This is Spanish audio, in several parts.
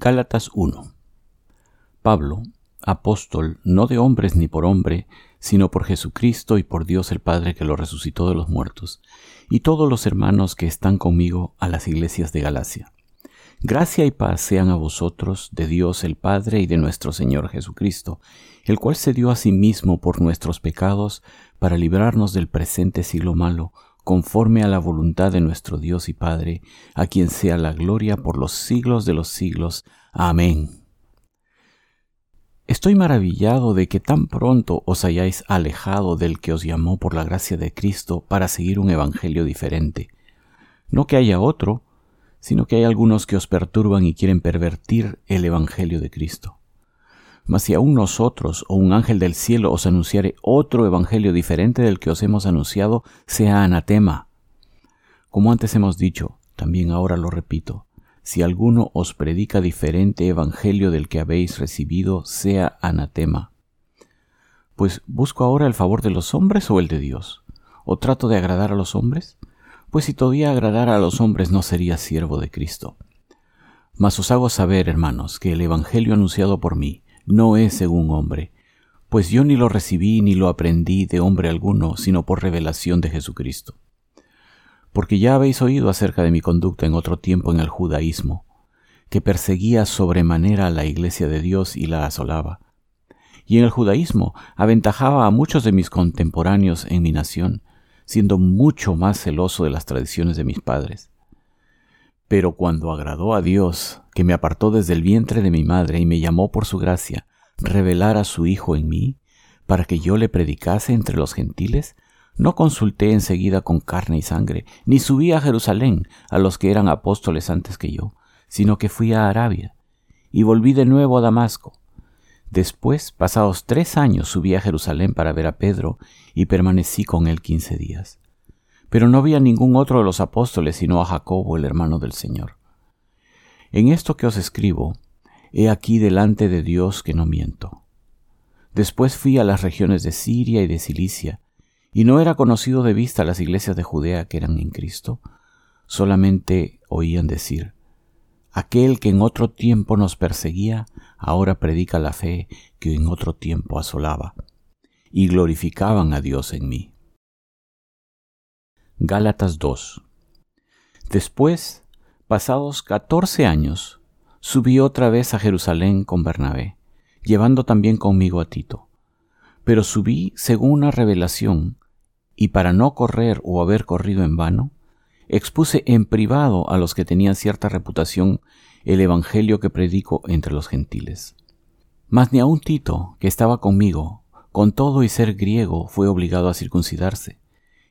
Gálatas 1 Pablo, apóstol, no de hombres ni por hombre, sino por Jesucristo y por Dios el Padre que lo resucitó de los muertos, y todos los hermanos que están conmigo a las iglesias de Galacia. Gracia y paz sean a vosotros de Dios el Padre y de nuestro Señor Jesucristo, el cual se dio a sí mismo por nuestros pecados para librarnos del presente siglo malo, conforme a la voluntad de nuestro Dios y Padre, a quien sea la gloria por los siglos de los siglos. Amén. Estoy maravillado de que tan pronto os hayáis alejado del que os llamó por la gracia de Cristo para seguir un evangelio diferente. No que haya otro, sino que hay algunos que os perturban y quieren pervertir el evangelio de Cristo. Mas si aún nosotros o un ángel del cielo os anunciare otro evangelio diferente del que os hemos anunciado, sea anatema. Como antes hemos dicho, también ahora lo repito, si alguno os predica diferente evangelio del que habéis recibido, sea anatema. Pues busco ahora el favor de los hombres o el de Dios. ¿O trato de agradar a los hombres? Pues si todavía agradara a los hombres no sería siervo de Cristo. Mas os hago saber, hermanos, que el evangelio anunciado por mí, no es según hombre, pues yo ni lo recibí ni lo aprendí de hombre alguno, sino por revelación de Jesucristo. Porque ya habéis oído acerca de mi conducta en otro tiempo en el judaísmo, que perseguía sobremanera a la iglesia de Dios y la asolaba. Y en el judaísmo aventajaba a muchos de mis contemporáneos en mi nación, siendo mucho más celoso de las tradiciones de mis padres. Pero cuando agradó a Dios, que me apartó desde el vientre de mi madre y me llamó por su gracia, revelar a su Hijo en mí, para que yo le predicase entre los gentiles, no consulté enseguida con carne y sangre, ni subí a Jerusalén a los que eran apóstoles antes que yo, sino que fui a Arabia, y volví de nuevo a Damasco. Después, pasados tres años, subí a Jerusalén para ver a Pedro, y permanecí con él quince días pero no vi a ningún otro de los apóstoles sino a Jacobo, el hermano del Señor. En esto que os escribo, he aquí delante de Dios que no miento. Después fui a las regiones de Siria y de Cilicia, y no era conocido de vista las iglesias de Judea que eran en Cristo, solamente oían decir, aquel que en otro tiempo nos perseguía, ahora predica la fe que en otro tiempo asolaba, y glorificaban a Dios en mí. Gálatas 2. Después, pasados catorce años, subí otra vez a Jerusalén con Bernabé, llevando también conmigo a Tito. Pero subí según una revelación, y para no correr o haber corrido en vano, expuse en privado a los que tenían cierta reputación el Evangelio que predico entre los gentiles. Mas ni aun Tito, que estaba conmigo, con todo y ser griego, fue obligado a circuncidarse,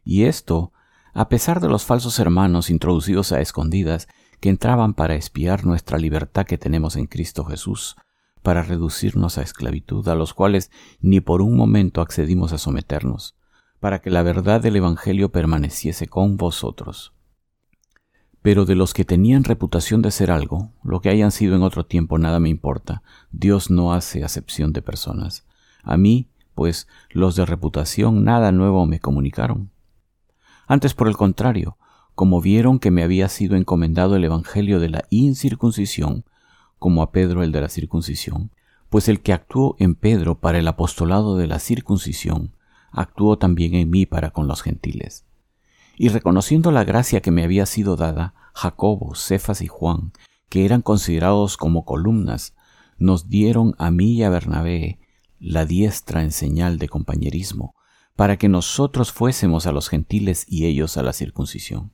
y esto a pesar de los falsos hermanos introducidos a escondidas que entraban para espiar nuestra libertad que tenemos en Cristo Jesús, para reducirnos a esclavitud, a los cuales ni por un momento accedimos a someternos, para que la verdad del Evangelio permaneciese con vosotros. Pero de los que tenían reputación de ser algo, lo que hayan sido en otro tiempo nada me importa, Dios no hace acepción de personas. A mí, pues, los de reputación nada nuevo me comunicaron antes, por el contrario, como vieron que me había sido encomendado el Evangelio de la incircuncisión, como a Pedro el de la circuncisión, pues el que actuó en Pedro para el apostolado de la circuncisión, actuó también en mí para con los gentiles. Y reconociendo la gracia que me había sido dada, Jacobo, Cefas y Juan, que eran considerados como columnas, nos dieron a mí y a Bernabé la diestra en señal de compañerismo, para que nosotros fuésemos a los gentiles y ellos a la circuncisión.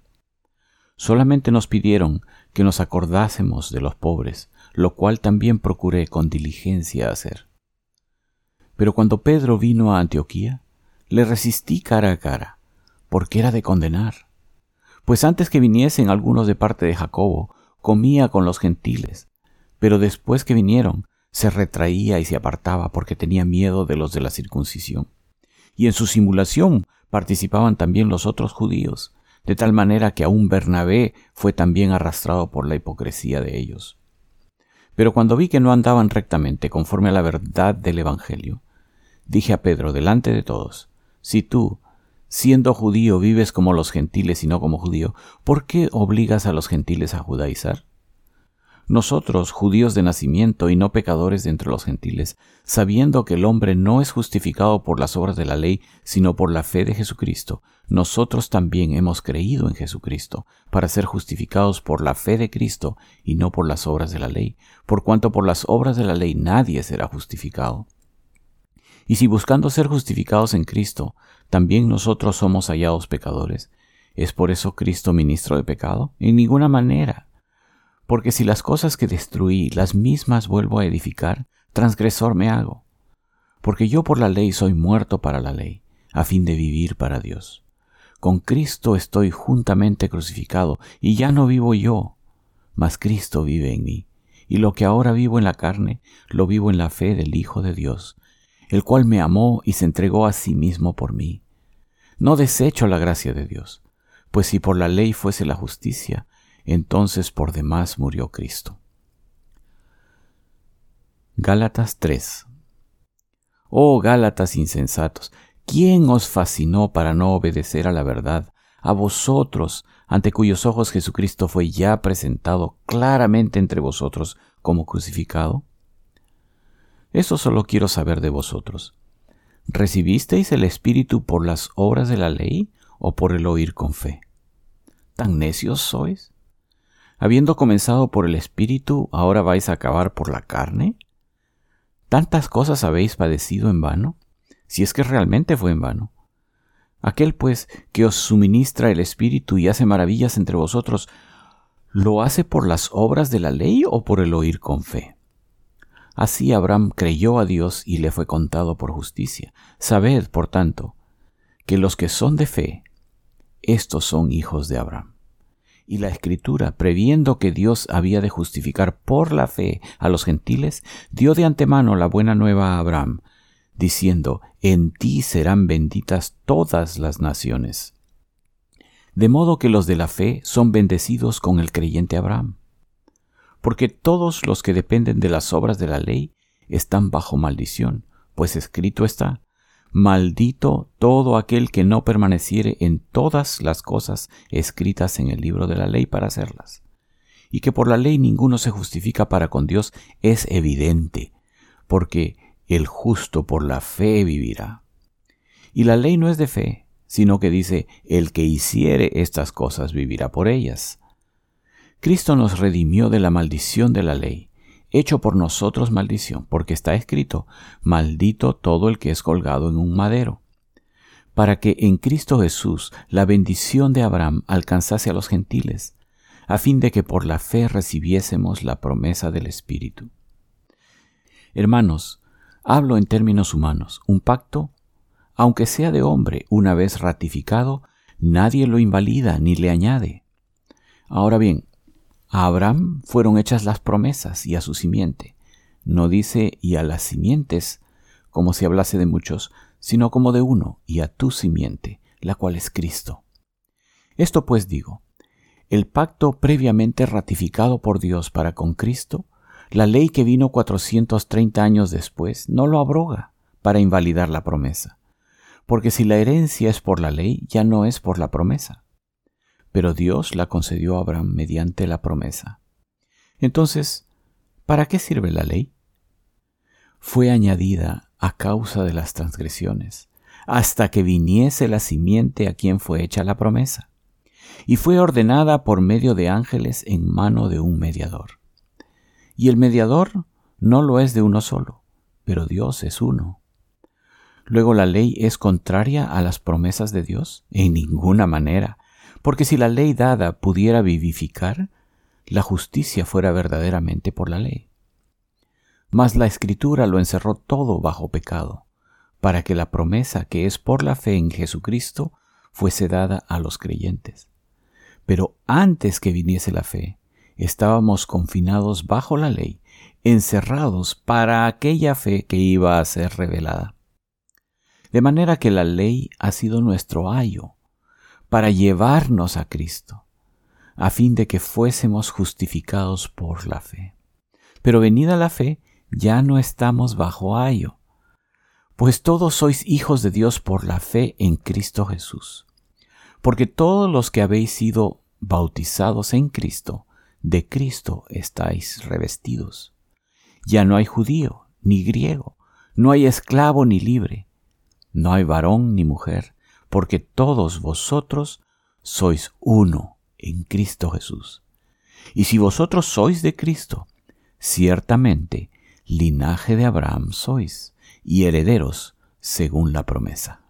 Solamente nos pidieron que nos acordásemos de los pobres, lo cual también procuré con diligencia hacer. Pero cuando Pedro vino a Antioquía, le resistí cara a cara, porque era de condenar. Pues antes que viniesen algunos de parte de Jacobo, comía con los gentiles, pero después que vinieron, se retraía y se apartaba porque tenía miedo de los de la circuncisión y en su simulación participaban también los otros judíos, de tal manera que aún Bernabé fue también arrastrado por la hipocresía de ellos. Pero cuando vi que no andaban rectamente conforme a la verdad del Evangelio, dije a Pedro delante de todos, si tú, siendo judío, vives como los gentiles y no como judío, ¿por qué obligas a los gentiles a judaizar? Nosotros, judíos de nacimiento y no pecadores de entre los gentiles, sabiendo que el hombre no es justificado por las obras de la ley, sino por la fe de Jesucristo, nosotros también hemos creído en Jesucristo, para ser justificados por la fe de Cristo y no por las obras de la ley, por cuanto por las obras de la ley nadie será justificado. Y si buscando ser justificados en Cristo, también nosotros somos hallados pecadores, ¿es por eso Cristo ministro de pecado? En ninguna manera porque si las cosas que destruí las mismas vuelvo a edificar, transgresor me hago. Porque yo por la ley soy muerto para la ley, a fin de vivir para Dios. Con Cristo estoy juntamente crucificado, y ya no vivo yo, mas Cristo vive en mí. Y lo que ahora vivo en la carne, lo vivo en la fe del Hijo de Dios, el cual me amó y se entregó a sí mismo por mí. No desecho la gracia de Dios, pues si por la ley fuese la justicia, entonces por demás murió Cristo. Gálatas 3 Oh Gálatas insensatos, ¿quién os fascinó para no obedecer a la verdad? A vosotros, ante cuyos ojos Jesucristo fue ya presentado claramente entre vosotros como crucificado. Eso solo quiero saber de vosotros. ¿Recibisteis el Espíritu por las obras de la ley o por el oír con fe? ¿Tan necios sois? Habiendo comenzado por el Espíritu, ahora vais a acabar por la carne. ¿Tantas cosas habéis padecido en vano? Si es que realmente fue en vano. Aquel pues que os suministra el Espíritu y hace maravillas entre vosotros, ¿lo hace por las obras de la ley o por el oír con fe? Así Abraham creyó a Dios y le fue contado por justicia. Sabed, por tanto, que los que son de fe, estos son hijos de Abraham. Y la escritura, previendo que Dios había de justificar por la fe a los gentiles, dio de antemano la buena nueva a Abraham, diciendo, En ti serán benditas todas las naciones. De modo que los de la fe son bendecidos con el creyente Abraham. Porque todos los que dependen de las obras de la ley están bajo maldición, pues escrito está, Maldito todo aquel que no permaneciere en todas las cosas escritas en el libro de la ley para hacerlas. Y que por la ley ninguno se justifica para con Dios es evidente, porque el justo por la fe vivirá. Y la ley no es de fe, sino que dice, el que hiciere estas cosas vivirá por ellas. Cristo nos redimió de la maldición de la ley, hecho por nosotros maldición, porque está escrito, maldito todo el que es colgado en un madero, para que en Cristo Jesús la bendición de Abraham alcanzase a los gentiles, a fin de que por la fe recibiésemos la promesa del Espíritu. Hermanos, hablo en términos humanos, un pacto, aunque sea de hombre, una vez ratificado, nadie lo invalida ni le añade. Ahora bien, a Abraham fueron hechas las promesas y a su simiente. No dice y a las simientes, como si hablase de muchos, sino como de uno, y a tu simiente, la cual es Cristo. Esto pues digo, el pacto previamente ratificado por Dios para con Cristo, la ley que vino 430 años después, no lo abroga para invalidar la promesa. Porque si la herencia es por la ley, ya no es por la promesa pero Dios la concedió a Abraham mediante la promesa. Entonces, ¿para qué sirve la ley? Fue añadida a causa de las transgresiones, hasta que viniese la simiente a quien fue hecha la promesa, y fue ordenada por medio de ángeles en mano de un mediador. Y el mediador no lo es de uno solo, pero Dios es uno. Luego la ley es contraria a las promesas de Dios en ninguna manera, porque si la ley dada pudiera vivificar, la justicia fuera verdaderamente por la ley. Mas la escritura lo encerró todo bajo pecado, para que la promesa que es por la fe en Jesucristo fuese dada a los creyentes. Pero antes que viniese la fe, estábamos confinados bajo la ley, encerrados para aquella fe que iba a ser revelada. De manera que la ley ha sido nuestro ayo, para llevarnos a Cristo, a fin de que fuésemos justificados por la fe. Pero venida la fe, ya no estamos bajo ayo, pues todos sois hijos de Dios por la fe en Cristo Jesús. Porque todos los que habéis sido bautizados en Cristo, de Cristo estáis revestidos. Ya no hay judío ni griego, no hay esclavo ni libre, no hay varón ni mujer, porque todos vosotros sois uno en Cristo Jesús. Y si vosotros sois de Cristo, ciertamente linaje de Abraham sois y herederos según la promesa.